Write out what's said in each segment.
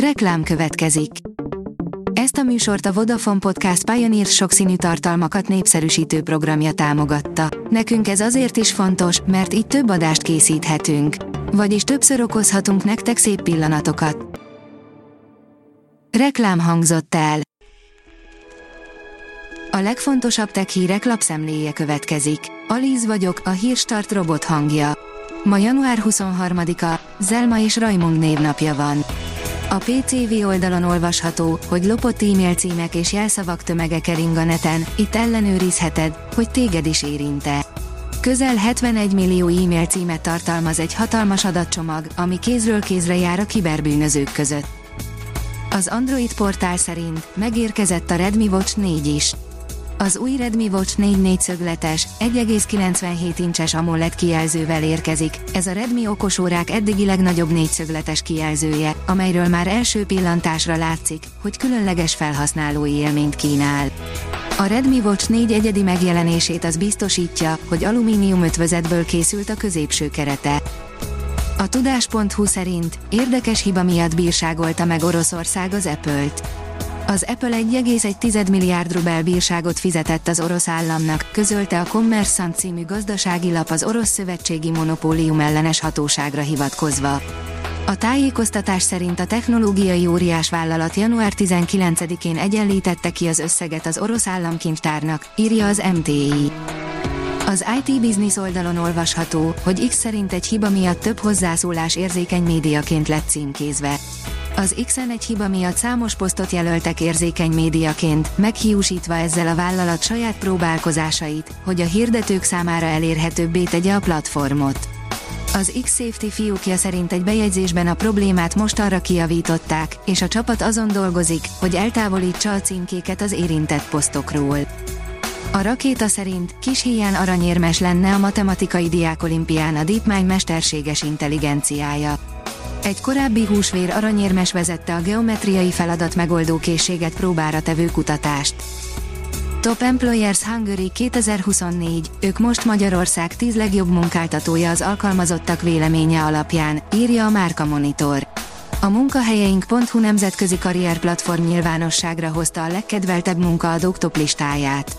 Reklám következik. Ezt a műsort a Vodafone Podcast Pioneer sokszínű tartalmakat népszerűsítő programja támogatta. Nekünk ez azért is fontos, mert így több adást készíthetünk. Vagyis többször okozhatunk nektek szép pillanatokat. Reklám hangzott el. A legfontosabb tech hírek lapszemléje következik. Alíz vagyok, a hírstart robot hangja. Ma január 23-a, Zelma és Raimund névnapja van. A PCV oldalon olvasható, hogy lopott e-mail címek és jelszavak tömege kering a neten, itt ellenőrizheted, hogy téged is érinte. Közel 71 millió e-mail címet tartalmaz egy hatalmas adatcsomag, ami kézről kézre jár a kiberbűnözők között. Az Android portál szerint megérkezett a Redmi Watch 4 is. Az új Redmi Watch 4 négyszögletes, 1,97 incses AMOLED kijelzővel érkezik. Ez a Redmi okosórák eddigi legnagyobb négyszögletes kijelzője, amelyről már első pillantásra látszik, hogy különleges felhasználói élményt kínál. A Redmi Watch 4 egyedi megjelenését az biztosítja, hogy alumínium ötvözetből készült a középső kerete. A tudás.hu szerint érdekes hiba miatt bírságolta meg Oroszország az Apple-t. Az Apple 1,1 milliárd rubel bírságot fizetett az orosz államnak, közölte a Commerçant című gazdasági lap az orosz szövetségi monopólium ellenes hatóságra hivatkozva. A tájékoztatás szerint a technológiai óriás vállalat január 19-én egyenlítette ki az összeget az orosz államkincstárnak, írja az MTI. Az IT Business oldalon olvasható, hogy X szerint egy hiba miatt több hozzászólás érzékeny médiaként lett címkézve. Az X-en egy hiba miatt számos posztot jelöltek érzékeny médiaként, meghiúsítva ezzel a vállalat saját próbálkozásait, hogy a hirdetők számára elérhetőbbé tegye a platformot. Az X-Safety fiúkja szerint egy bejegyzésben a problémát most arra kiavították, és a csapat azon dolgozik, hogy eltávolítsa a címkéket az érintett posztokról. A rakéta szerint kis hiány aranyérmes lenne a matematikai diákolimpián a DeepMind mesterséges intelligenciája. Egy korábbi húsvér aranyérmes vezette a geometriai feladat megoldó készséget próbára tevő kutatást. Top Employers Hungary 2024, ők most Magyarország 10 legjobb munkáltatója az alkalmazottak véleménye alapján, írja a Márka Monitor. A munkahelyeink.hu nemzetközi karrierplatform nyilvánosságra hozta a legkedveltebb munkaadók top listáját.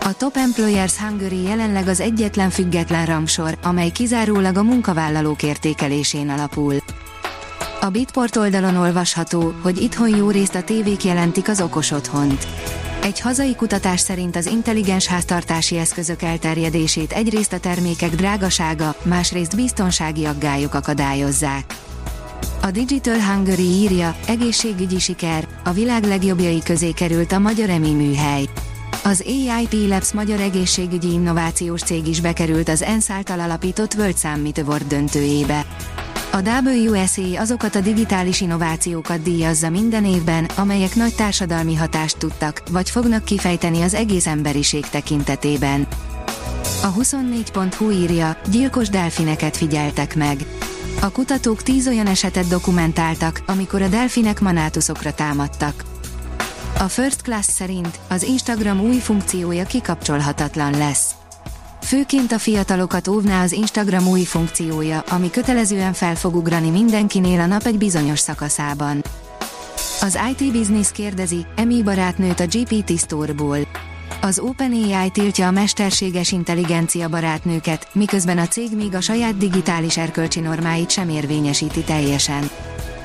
A Top Employers Hungary jelenleg az egyetlen független rangsor, amely kizárólag a munkavállalók értékelésén alapul. A Bitport oldalon olvasható, hogy itthon jó részt a tévék jelentik az okos otthont. Egy hazai kutatás szerint az intelligens háztartási eszközök elterjedését egyrészt a termékek drágasága, másrészt biztonsági aggályok akadályozzák. A Digital Hungary írja, egészségügyi siker, a világ legjobbjai közé került a magyar EMI műhely. Az AIP Labs magyar egészségügyi innovációs cég is bekerült az ENSZ által alapított World Summit Award döntőjébe. A WSA azokat a digitális innovációkat díjazza minden évben, amelyek nagy társadalmi hatást tudtak, vagy fognak kifejteni az egész emberiség tekintetében. A 24.hu írja, gyilkos delfineket figyeltek meg. A kutatók tíz olyan esetet dokumentáltak, amikor a delfinek manátuszokra támadtak. A First Class szerint az Instagram új funkciója kikapcsolhatatlan lesz. Főként a fiatalokat óvná az Instagram új funkciója, ami kötelezően fel fog ugrani mindenkinél a nap egy bizonyos szakaszában. Az IT Business kérdezi, Emi barátnőt a GPT Store-ból. Az OpenAI tiltja a mesterséges intelligencia barátnőket, miközben a cég még a saját digitális erkölcsi normáit sem érvényesíti teljesen.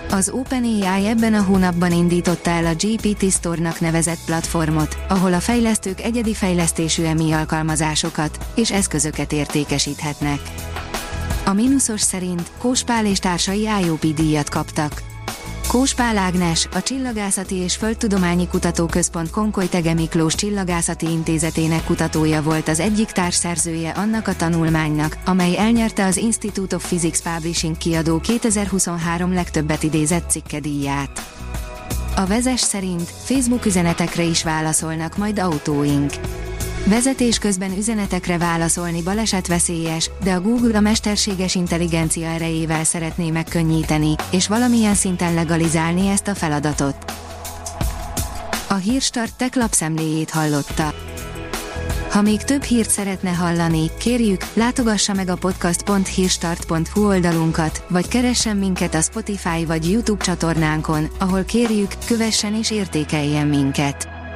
Az OpenAI ebben a hónapban indította el a GPT Store-nak nevezett platformot, ahol a fejlesztők egyedi fejlesztésű EMI alkalmazásokat és eszközöket értékesíthetnek. A mínuszos szerint Kóspál és társai IOP díjat kaptak. Kóspál Ágnes, a Csillagászati és Földtudományi Kutatóközpont Konkoly Tege Miklós Csillagászati Intézetének kutatója volt az egyik társszerzője annak a tanulmánynak, amely elnyerte az Institute of Physics Publishing kiadó 2023 legtöbbet idézett cikke díját. A vezes szerint Facebook üzenetekre is válaszolnak majd autóink. Vezetés közben üzenetekre válaszolni balesetveszélyes, de a Google a mesterséges intelligencia erejével szeretné megkönnyíteni, és valamilyen szinten legalizálni ezt a feladatot. A Hírstart tech lapszemléjét hallotta. Ha még több hírt szeretne hallani, kérjük, látogassa meg a podcast.hírstart.hu oldalunkat, vagy keressen minket a Spotify vagy YouTube csatornánkon, ahol kérjük, kövessen és értékeljen minket.